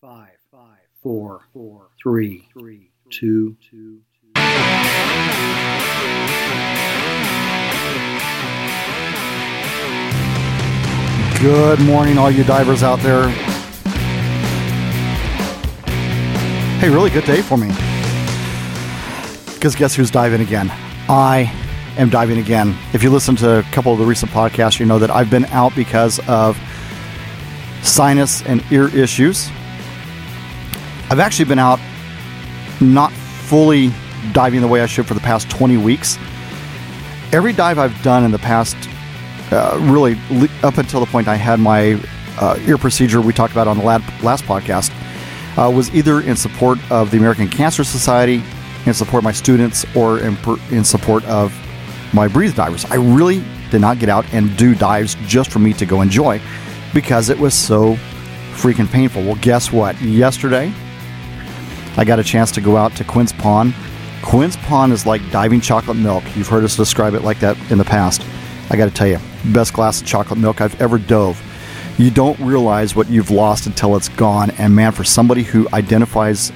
five, five, four, four, three, three, two, two. Good morning, all you divers out there. Hey, really good day for me. Because guess who's diving again? I am diving again. If you listen to a couple of the recent podcasts, you know that I've been out because of sinus and ear issues. I've actually been out not fully diving the way I should for the past 20 weeks. Every dive I've done in the past uh, really up until the point I had my uh, ear procedure we talked about on the last podcast uh, was either in support of the American Cancer Society, in support of my students, or in, per- in support of my breathe divers. I really did not get out and do dives just for me to go enjoy because it was so freaking painful. Well, guess what? Yesterday, I got a chance to go out to Quinn's Pond. Quinn's Pond is like diving chocolate milk. You've heard us describe it like that in the past. I got to tell you, best glass of chocolate milk I've ever dove. You don't realize what you've lost until it's gone. And man, for somebody who identifies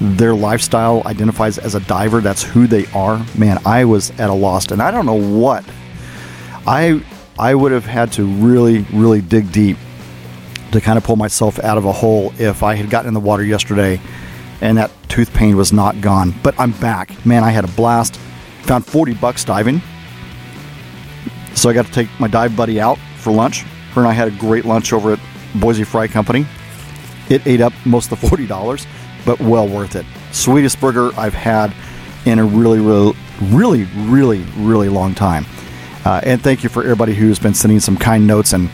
their lifestyle, identifies as a diver, that's who they are. Man, I was at a loss, and I don't know what. I I would have had to really, really dig deep to kind of pull myself out of a hole if I had gotten in the water yesterday and that tooth pain was not gone. But I'm back. Man, I had a blast. Found 40 bucks diving. So I got to take my dive buddy out for lunch. Her and I had a great lunch over at Boise Fry Company. It ate up most of the $40, but well worth it. Sweetest burger I've had in a really, really, really, really, really long time. Uh, and thank you for everybody who's been sending some kind notes and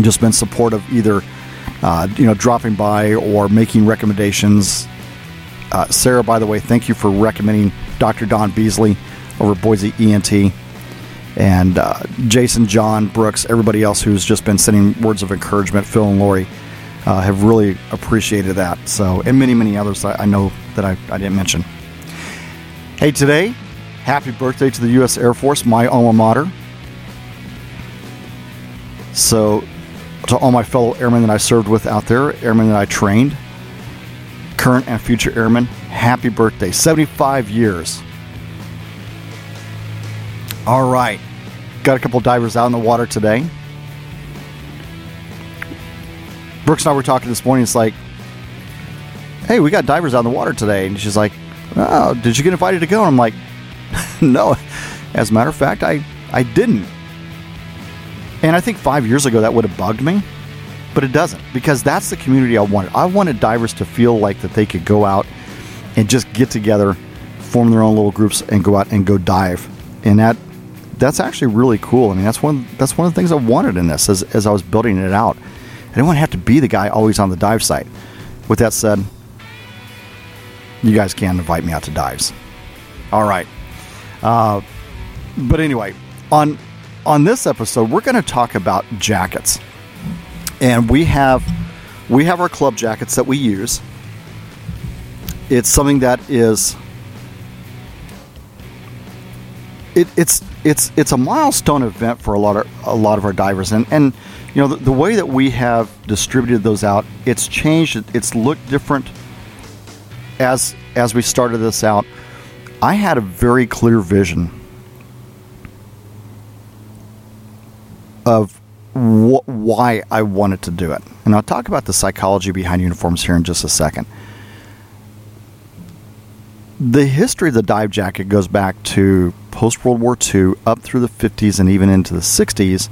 just been supportive, either uh, you know dropping by or making recommendations. Uh, Sarah, by the way, thank you for recommending Dr. Don Beasley over Boise ENT, and uh, Jason, John, Brooks, everybody else who's just been sending words of encouragement. Phil and Lori uh, have really appreciated that. So, and many, many others I, I know that I, I didn't mention. Hey, today, happy birthday to the U.S. Air Force, my alma mater. So, to all my fellow airmen that I served with out there, airmen that I trained, current and future airmen, happy birthday. 75 years. All right. Got a couple divers out in the water today. Brooks and I were talking this morning. It's like, hey, we got divers out in the water today. And she's like, oh, did you get invited to go? And I'm like, no. As a matter of fact, I, I didn't. And I think five years ago that would have bugged me, but it doesn't because that's the community I wanted. I wanted divers to feel like that they could go out and just get together, form their own little groups, and go out and go dive. And that that's actually really cool. I mean, that's one that's one of the things I wanted in this as, as I was building it out. I didn't want to have to be the guy always on the dive site. With that said, you guys can invite me out to dives. All right. Uh, but anyway, on on this episode, we're going to talk about jackets, and we have we have our club jackets that we use. It's something that is it, it's it's it's a milestone event for a lot of a lot of our divers, and and you know the, the way that we have distributed those out, it's changed. It's looked different as as we started this out. I had a very clear vision of wh- why I wanted to do it. And I'll talk about the psychology behind uniforms here in just a second. The history of the dive jacket goes back to post World War II up through the 50s and even into the 60s,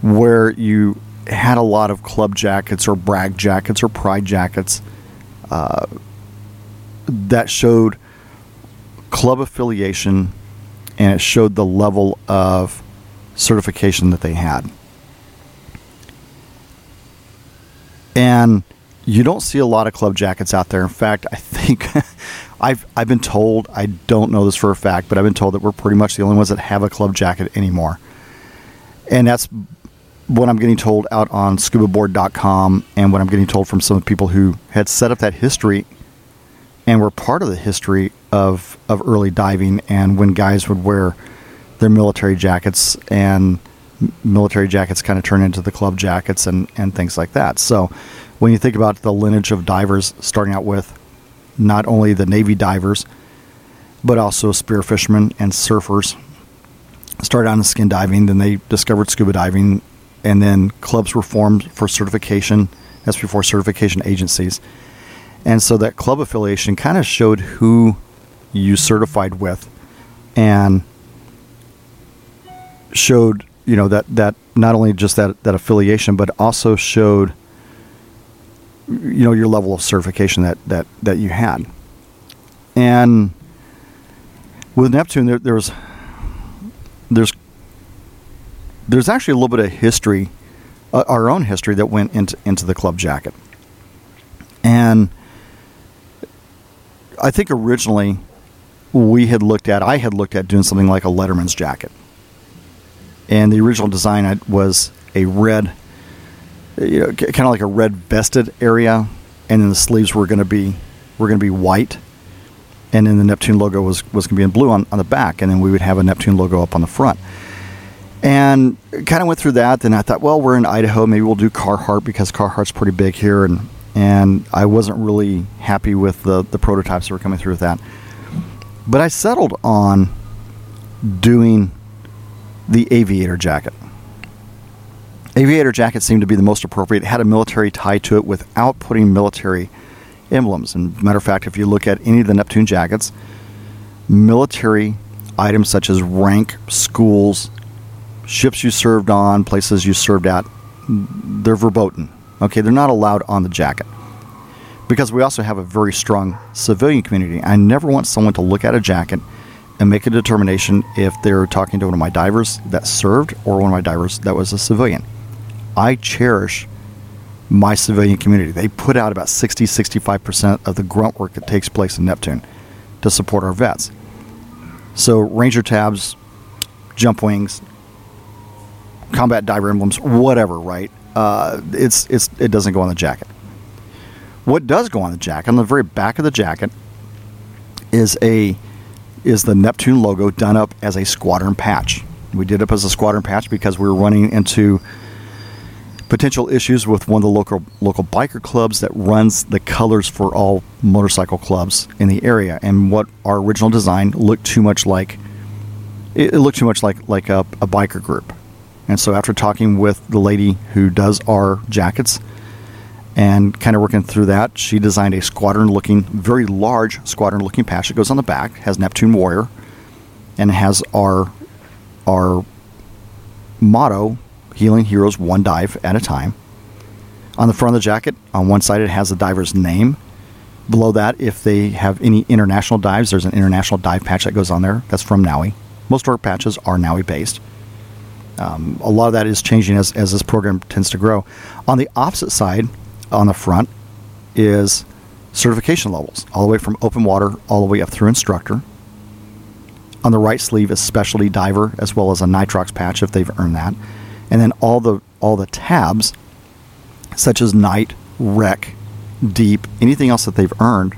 where you had a lot of club jackets or brag jackets or pride jackets uh, that showed club affiliation and it showed the level of certification that they had. And you don't see a lot of club jackets out there. In fact, I think I've I've been told I don't know this for a fact, but I've been told that we're pretty much the only ones that have a club jacket anymore. And that's what I'm getting told out on scubaboard.com and what I'm getting told from some people who had set up that history and were part of the history of of early diving and when guys would wear their military jackets and military jackets kind of turn into the club jackets and, and things like that. So when you think about the lineage of divers, starting out with not only the Navy divers, but also spear fishermen and surfers, started out in skin diving, then they discovered scuba diving, and then clubs were formed for certification. That's before certification agencies. And so that club affiliation kind of showed who you certified with and showed, you know, that, that not only just that, that affiliation, but also showed, you know, your level of certification that, that, that you had. And with Neptune, there, there's, there's, there's actually a little bit of history, uh, our own history that went into, into the club jacket. And I think originally we had looked at, I had looked at doing something like a Letterman's jacket. And the original design was a red, you know, kind of like a red vested area, and then the sleeves were going to be were going to be white, and then the Neptune logo was was going to be in blue on, on the back, and then we would have a Neptune logo up on the front. And kind of went through that. Then I thought, well, we're in Idaho, maybe we'll do Carhartt because Carhartt's pretty big here, and and I wasn't really happy with the the prototypes that were coming through with that. But I settled on doing the aviator jacket. Aviator jacket seemed to be the most appropriate. It had a military tie to it without putting military emblems. And matter of fact, if you look at any of the Neptune jackets, military items such as rank, schools, ships you served on, places you served at, they're verboten. Okay, they're not allowed on the jacket. Because we also have a very strong civilian community. I never want someone to look at a jacket and make a determination if they're talking to one of my divers that served or one of my divers that was a civilian. I cherish my civilian community. They put out about 60 65% of the grunt work that takes place in Neptune to support our vets. So, Ranger tabs, jump wings, combat diver emblems, whatever, right? Uh, it's, it's, it doesn't go on the jacket. What does go on the jacket, on the very back of the jacket, is a is the Neptune logo done up as a squadron patch. We did it up as a squadron patch because we were running into potential issues with one of the local local biker clubs that runs the colors for all motorcycle clubs in the area. And what our original design looked too much like it looked too much like like a, a biker group. And so after talking with the lady who does our jackets, and kind of working through that, she designed a squadron looking, very large squadron looking patch that goes on the back, has Neptune Warrior, and has our our motto, Healing Heroes One Dive at a Time. On the front of the jacket, on one side, it has the diver's name. Below that, if they have any international dives, there's an international dive patch that goes on there. That's from NAUI. Most of our patches are NAUI based. Um, a lot of that is changing as, as this program tends to grow. On the opposite side, on the front is certification levels, all the way from open water all the way up through instructor. On the right sleeve is specialty diver as well as a nitrox patch if they've earned that. And then all the all the tabs such as night, wreck, deep, anything else that they've earned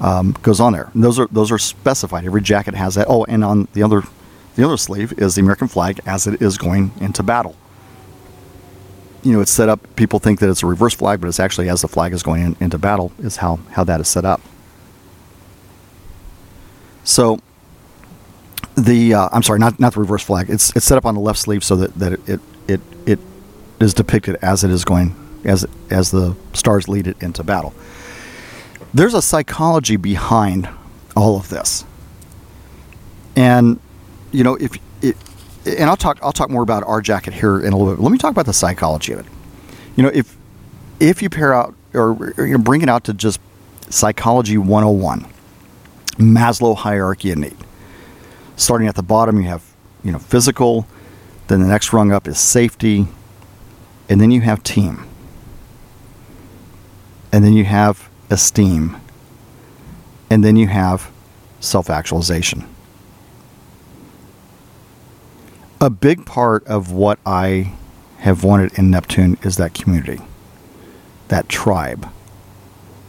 um, goes on there. And those are those are specified. Every jacket has that. Oh, and on the other the other sleeve is the American flag as it is going into battle you know, it's set up. People think that it's a reverse flag, but it's actually as the flag is going in, into battle is how how that is set up. So the uh, I'm sorry, not not the reverse flag. It's it's set up on the left sleeve so that that it it it, it is depicted as it is going as as the stars lead it into battle. There's a psychology behind all of this, and you know if it and I'll talk I'll talk more about our jacket here in a little bit. Let me talk about the psychology of it. You know, if if you pair out or, or you know, bring it out to just psychology 101, Maslow hierarchy of need. Starting at the bottom, you have you know physical, then the next rung up is safety, and then you have team, and then you have esteem, and then you have self actualization. A big part of what I have wanted in Neptune is that community, that tribe,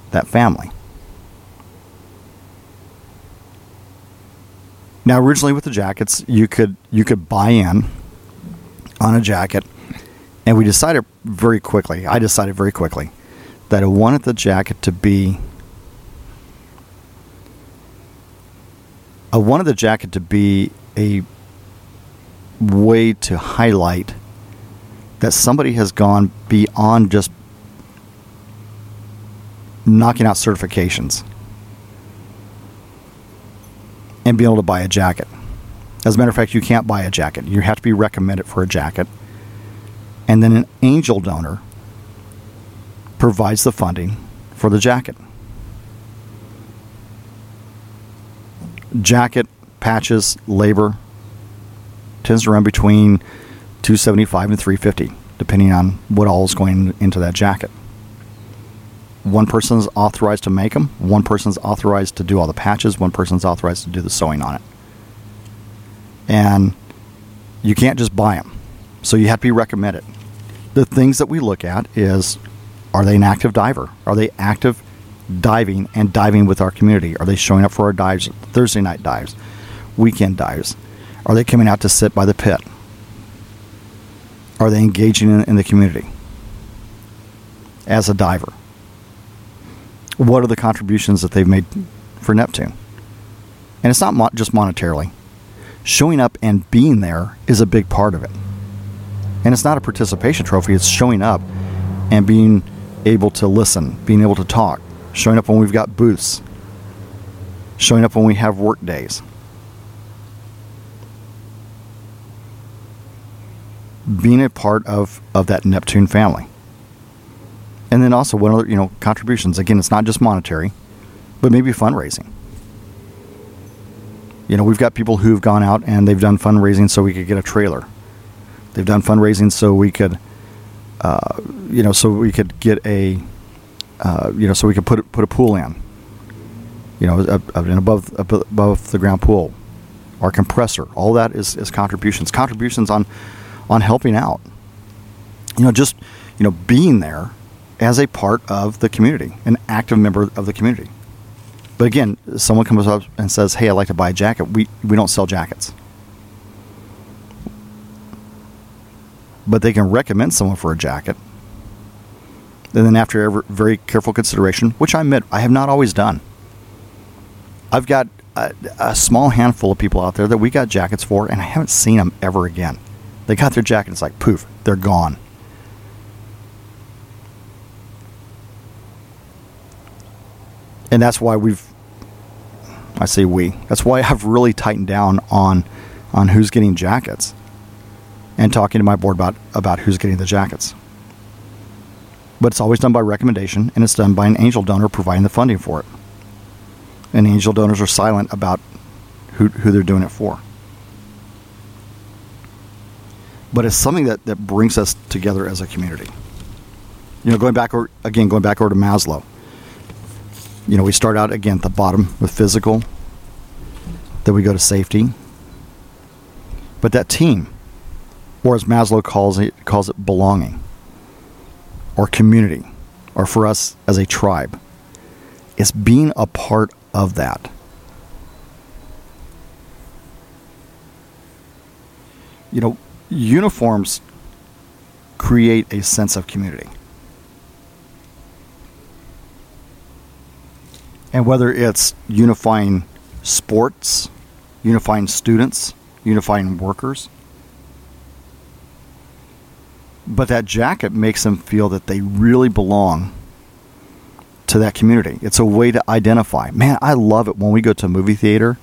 that family. Now, originally with the jackets, you could you could buy in on a jacket, and we decided very quickly. I decided very quickly that I wanted the jacket to be. I wanted the jacket to be a way to highlight that somebody has gone beyond just knocking out certifications and being able to buy a jacket. As a matter of fact, you can't buy a jacket. You have to be recommended for a jacket. And then an angel donor provides the funding for the jacket. Jacket, patches, labor tends to run between 275 and 350 depending on what all is going into that jacket. One person is authorized to make them, one person is authorized to do all the patches, one person is authorized to do the sewing on it. And you can't just buy them. So you have to be recommended. The things that we look at is are they an active diver? Are they active diving and diving with our community? Are they showing up for our dives, Thursday night dives, weekend dives? Are they coming out to sit by the pit? Are they engaging in, in the community as a diver? What are the contributions that they've made for Neptune? And it's not mo- just monetarily. Showing up and being there is a big part of it. And it's not a participation trophy, it's showing up and being able to listen, being able to talk, showing up when we've got booths, showing up when we have work days. Being a part of, of that Neptune family. And then also what other, you know, contributions. Again, it's not just monetary, but maybe fundraising. You know, we've got people who've gone out and they've done fundraising so we could get a trailer. They've done fundraising so we could, uh, you know, so we could get a, uh, you know, so we could put put a pool in. You know, an above above the ground pool, our compressor. All that is is contributions. Contributions on on helping out. You know, just you know, being there as a part of the community, an active member of the community. But again, someone comes up and says, "Hey, I'd like to buy a jacket." We we don't sell jackets. But they can recommend someone for a jacket. And then after every, very careful consideration, which I admit I have not always done. I've got a, a small handful of people out there that we got jackets for, and I haven't seen them ever again. They got their jackets like poof, they're gone. and that's why we've I say we. That's why I've really tightened down on on who's getting jackets and talking to my board about about who's getting the jackets. But it's always done by recommendation and it's done by an angel donor providing the funding for it. And angel donors are silent about who, who they're doing it for. But it's something that, that brings us together as a community. You know, going back over, again, going back over to Maslow you know, we start out again at the bottom with physical, then we go to safety. But that team, or as Maslow calls it, calls it belonging, or community, or for us as a tribe, is being a part of that. You know, uniforms create a sense of community. And whether it's unifying sports, unifying students, unifying workers, but that jacket makes them feel that they really belong to that community. It's a way to identify. Man, I love it when we go to a movie theater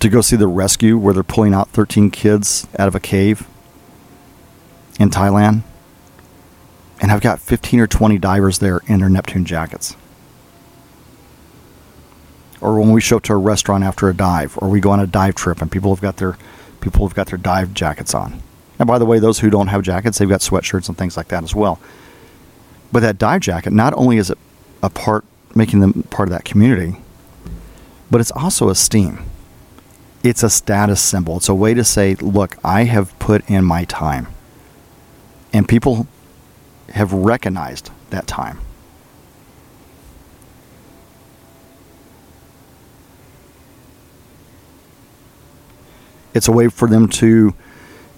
to go see the rescue where they're pulling out 13 kids out of a cave in Thailand. And I've got 15 or 20 divers there in their Neptune jackets or when we show up to a restaurant after a dive, or we go on a dive trip and people have got their people have got their dive jackets on. And by the way, those who don't have jackets, they've got sweatshirts and things like that as well. But that dive jacket, not only is it a part making them part of that community, but it's also esteem. It's a status symbol. It's a way to say, look, I have put in my time. And people have recognized that time. It's a way for them to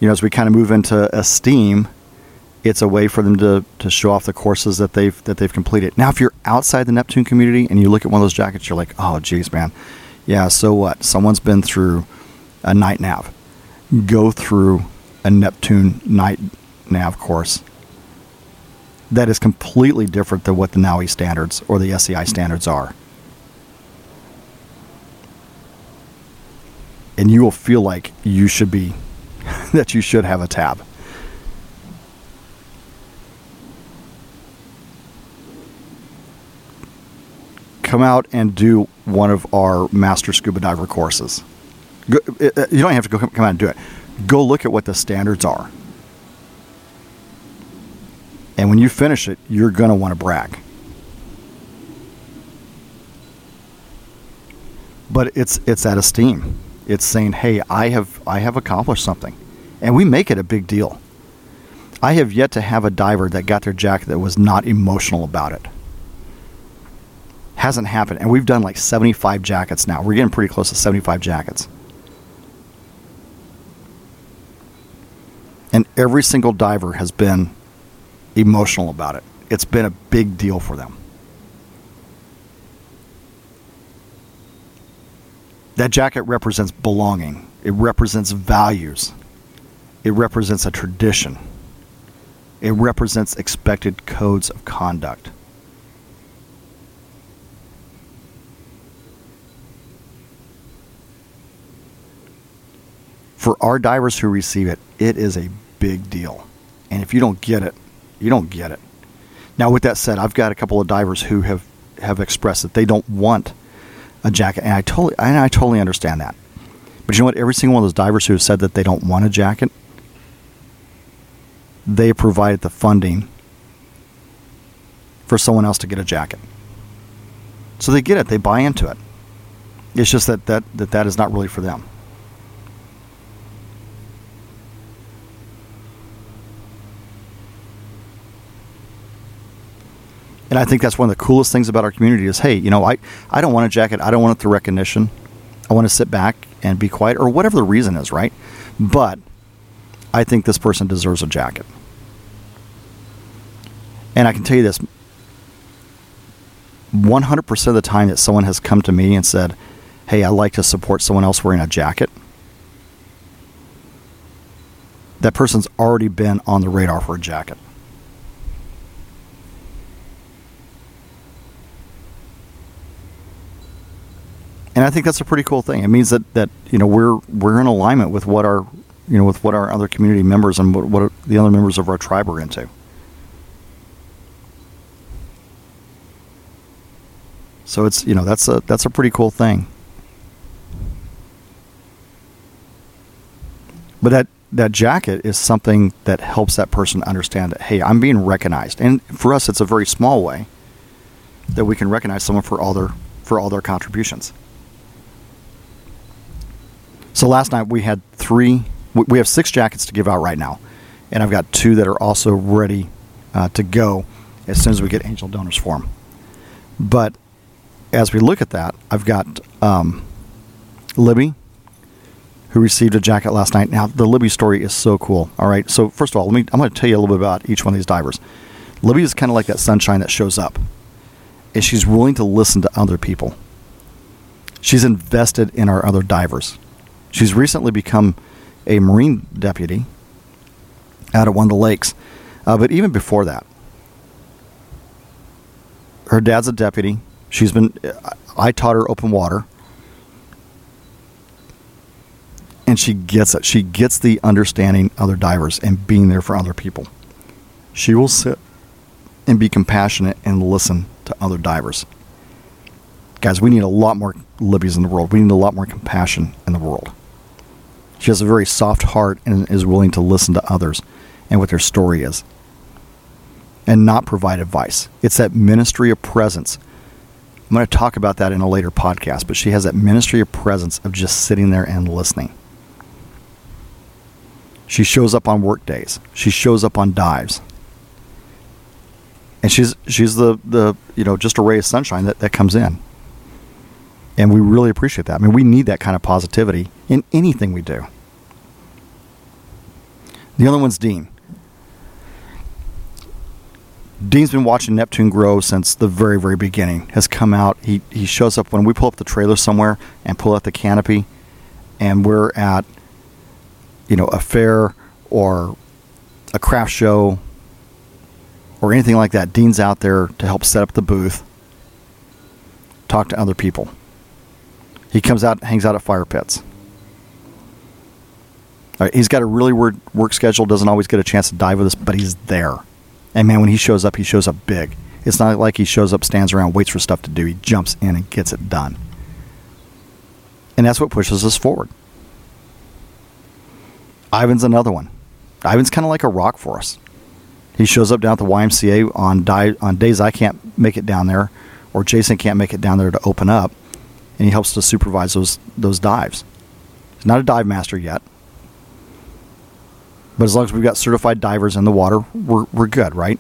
you know, as we kind of move into esteem, it's a way for them to, to show off the courses that they've that they've completed. Now, if you're outside the Neptune community and you look at one of those jackets, you're like, oh, geez, man, yeah. So what? Someone's been through a night nav. Go through a Neptune night nav course. That is completely different than what the NAUI standards or the SEI standards are. And you will feel like you should be, that you should have a tab. Come out and do one of our master scuba diver courses. Go, uh, uh, you don't have to go come out and do it. Go look at what the standards are. And when you finish it, you're going to want to brag. But it's it's that esteem. It's saying, "Hey, I have I have accomplished something." And we make it a big deal. I have yet to have a diver that got their jacket that was not emotional about it hasn't happened. And we've done like 75 jackets now. We're getting pretty close to 75 jackets. And every single diver has been emotional about it. It's been a big deal for them. That jacket represents belonging, it represents values, it represents a tradition, it represents expected codes of conduct. For our divers who receive it, it is a big deal. And if you don't get it, you don't get it. Now, with that said, I've got a couple of divers who have, have expressed that they don't want a jacket, and I totally and I totally understand that. But you know what? Every single one of those divers who have said that they don't want a jacket, they provided the funding for someone else to get a jacket. So they get it, they buy into it. It's just that that, that, that is not really for them. And I think that's one of the coolest things about our community is, hey, you know, I, I don't want a jacket. I don't want it the recognition. I want to sit back and be quiet or whatever the reason is, right? But I think this person deserves a jacket. And I can tell you this 100% of the time that someone has come to me and said, hey, I like to support someone else wearing a jacket, that person's already been on the radar for a jacket. And I think that's a pretty cool thing. It means that, that you know we're we're in alignment with what our you know with what our other community members and what, what the other members of our tribe are into. So it's you know that's a that's a pretty cool thing. But that that jacket is something that helps that person understand that hey, I'm being recognized, and for us, it's a very small way that we can recognize someone for all their for all their contributions. So last night we had three. We have six jackets to give out right now, and I've got two that are also ready uh, to go as soon as we get angel donors for them. But as we look at that, I've got um, Libby, who received a jacket last night. Now the Libby story is so cool. All right, so first of all, let me. I'm going to tell you a little bit about each one of these divers. Libby is kind of like that sunshine that shows up, and she's willing to listen to other people. She's invested in our other divers. She's recently become a Marine deputy out at one of the lakes. Uh, but even before that, her dad's a deputy. She's been, I taught her open water. And she gets it. She gets the understanding other divers and being there for other people. She will sit and be compassionate and listen to other divers. Guys, we need a lot more Libby's in the world. We need a lot more compassion in the world. She has a very soft heart and is willing to listen to others and what their story is and not provide advice. It's that ministry of presence. I'm going to talk about that in a later podcast, but she has that ministry of presence of just sitting there and listening. She shows up on work days. She shows up on dives. And she's she's the, the you know just a ray of sunshine that, that comes in. And we really appreciate that. I mean, we need that kind of positivity in anything we do. The other one's Dean. Dean's been watching Neptune grow since the very, very beginning. Has come out. He he shows up when we pull up the trailer somewhere and pull out the canopy, and we're at, you know, a fair or a craft show or anything like that. Dean's out there to help set up the booth, talk to other people. He comes out, hangs out at fire pits. He's got a really weird work schedule. Doesn't always get a chance to dive with us, but he's there. And man, when he shows up, he shows up big. It's not like he shows up, stands around, waits for stuff to do. He jumps in and gets it done. And that's what pushes us forward. Ivan's another one. Ivan's kind of like a rock for us. He shows up down at the YMCA on, di- on days I can't make it down there, or Jason can't make it down there to open up, and he helps to supervise those those dives. He's not a dive master yet, but as long as we've got certified divers in the water, we're, we're good, right?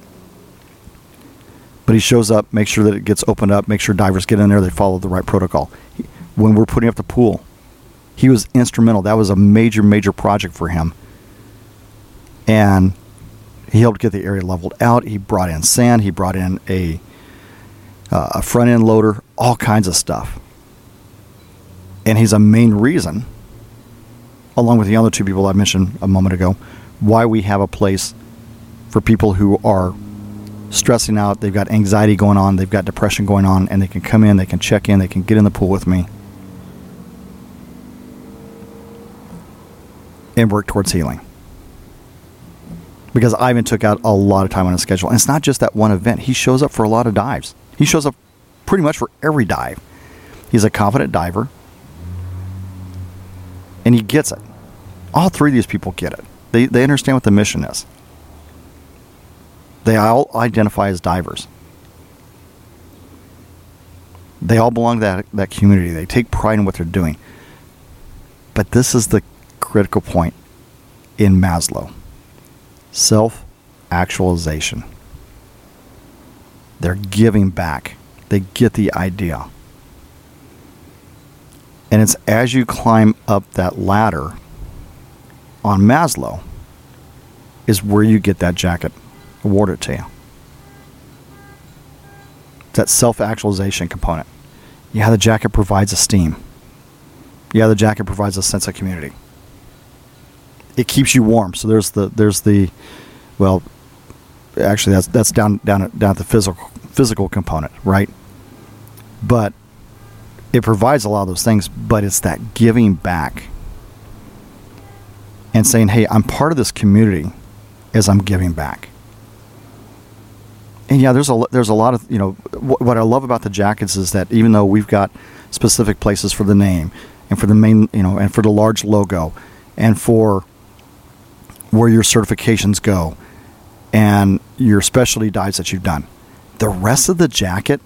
But he shows up, makes sure that it gets opened up, make sure divers get in there, they follow the right protocol. He, when we're putting up the pool, he was instrumental. That was a major, major project for him. And he helped get the area leveled out. He brought in sand. He brought in a uh, a front end loader, all kinds of stuff. And he's a main reason, along with the other two people I mentioned a moment ago, why we have a place for people who are stressing out, they've got anxiety going on, they've got depression going on, and they can come in, they can check in, they can get in the pool with me and work towards healing. Because Ivan took out a lot of time on his schedule. And it's not just that one event, he shows up for a lot of dives. He shows up pretty much for every dive. He's a confident diver, and he gets it. All three of these people get it. They, they understand what the mission is. They all identify as divers. They all belong to that, that community. They take pride in what they're doing. But this is the critical point in Maslow self actualization. They're giving back, they get the idea. And it's as you climb up that ladder on Maslow is where you get that jacket awarded to you. That self actualization component. Yeah, the jacket provides esteem. Yeah, the jacket provides a sense of community. It keeps you warm. So there's the there's the well, actually that's that's down down down at the physical physical component, right? But it provides a lot of those things, but it's that giving back and saying, "Hey, I'm part of this community as I'm giving back." And yeah, there's a there's a lot of you know what, what I love about the jackets is that even though we've got specific places for the name and for the main you know and for the large logo and for where your certifications go and your specialty dives that you've done, the rest of the jacket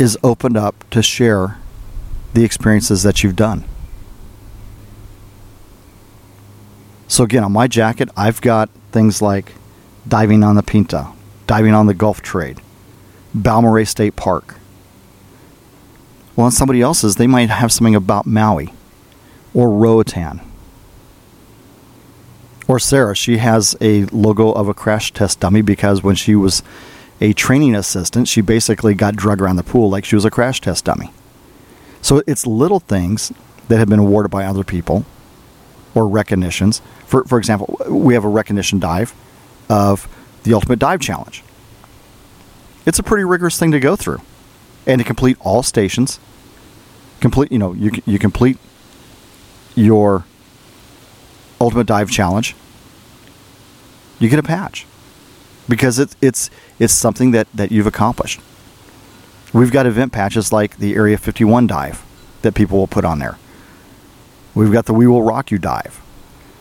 is opened up to share the experiences that you've done. So again, on my jacket, I've got things like diving on the Pinta, diving on the Gulf Trade, Balmorhea State Park. Well, on somebody else's, they might have something about Maui or Roatan. Or Sarah, she has a logo of a crash test dummy because when she was a training assistant, she basically got drug around the pool like she was a crash test dummy. So it's little things that have been awarded by other people or recognitions. For, for example, we have a recognition dive of the Ultimate Dive Challenge. It's a pretty rigorous thing to go through. And to complete all stations, complete, you know, you, you complete your Ultimate Dive Challenge, you get a patch because it's it's it's something that, that you've accomplished. We've got event patches like the Area 51 dive that people will put on there. We've got the We Will Rock You dive.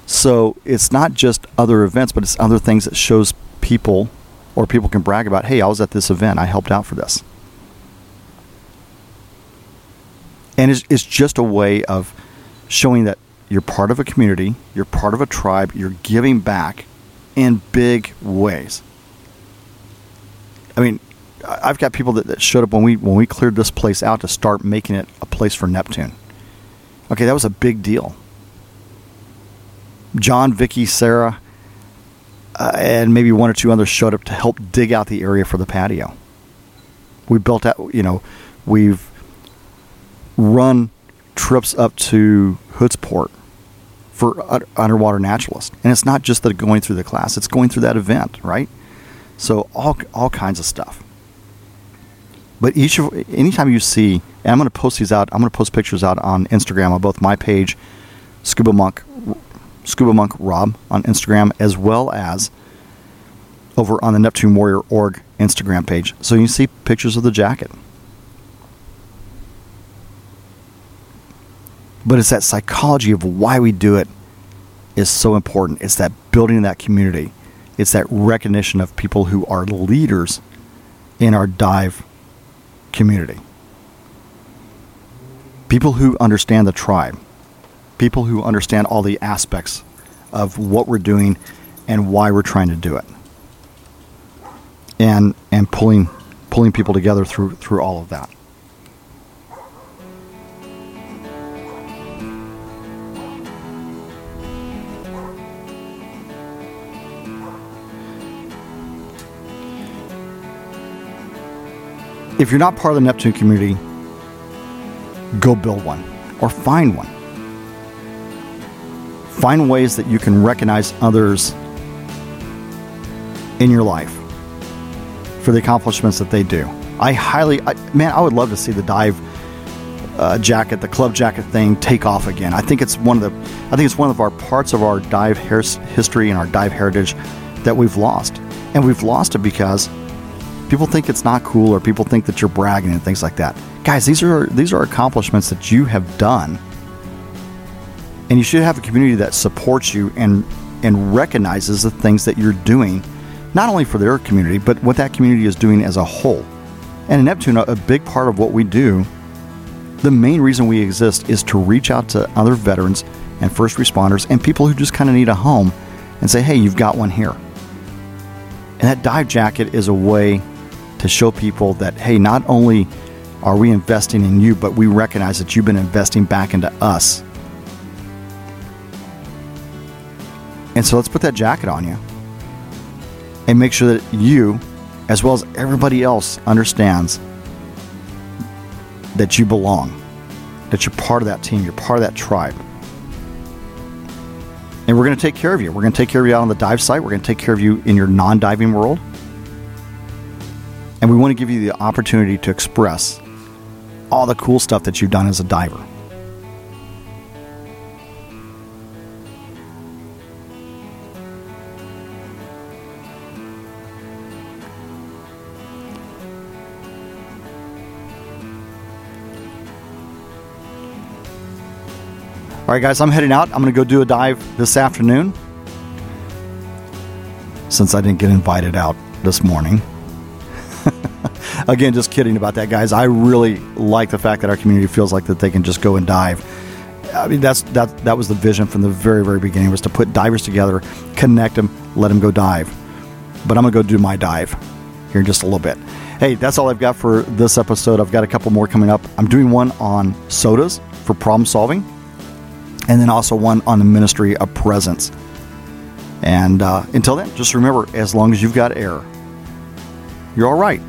So it's not just other events, but it's other things that shows people or people can brag about, hey, I was at this event, I helped out for this. And it's, it's just a way of showing that you're part of a community, you're part of a tribe, you're giving back in big ways. I mean, I've got people that, that showed up when we when we cleared this place out to start making it a place for Neptune. Okay, that was a big deal. John, Vicky, Sarah, uh, and maybe one or two others showed up to help dig out the area for the patio. We built out, you know, we've run trips up to Hoodsport for underwater naturalists, and it's not just that going through the class; it's going through that event, right? So all all kinds of stuff. But each of anytime you see, and I'm going to post these out. I'm going to post pictures out on Instagram on both my page, Scuba Monk, Scuba Monk Rob on Instagram, as well as over on the Neptune Warrior org Instagram page. So you see pictures of the jacket. But it's that psychology of why we do it is so important. It's that building that community. It's that recognition of people who are leaders in our dive community. People who understand the tribe. People who understand all the aspects of what we're doing and why we're trying to do it. And and pulling pulling people together through through all of that. If you're not part of the Neptune community, go build one or find one. Find ways that you can recognize others in your life for the accomplishments that they do. I highly, I, man, I would love to see the dive uh, jacket, the club jacket thing, take off again. I think it's one of the, I think it's one of our parts of our dive history and our dive heritage that we've lost, and we've lost it because people think it's not cool or people think that you're bragging and things like that. Guys, these are these are accomplishments that you have done. And you should have a community that supports you and and recognizes the things that you're doing, not only for their community, but what that community is doing as a whole. And in Neptune, a big part of what we do, the main reason we exist is to reach out to other veterans and first responders and people who just kind of need a home and say, hey, you've got one here. And that dive jacket is a way to show people that, hey, not only are we investing in you, but we recognize that you've been investing back into us. And so let's put that jacket on you and make sure that you, as well as everybody else, understands that you belong, that you're part of that team, you're part of that tribe. And we're going to take care of you. We're going to take care of you out on the dive site. We're going to take care of you in your non diving world. And we want to give you the opportunity to express all the cool stuff that you've done as a diver. All right, guys, I'm heading out. I'm going to go do a dive this afternoon since I didn't get invited out this morning. Again, just kidding about that, guys. I really like the fact that our community feels like that they can just go and dive. I mean, that's that that was the vision from the very very beginning was to put divers together, connect them, let them go dive. But I'm gonna go do my dive here in just a little bit. Hey, that's all I've got for this episode. I've got a couple more coming up. I'm doing one on sodas for problem solving, and then also one on the ministry of presence. And uh, until then, just remember as long as you've got air, you're all right.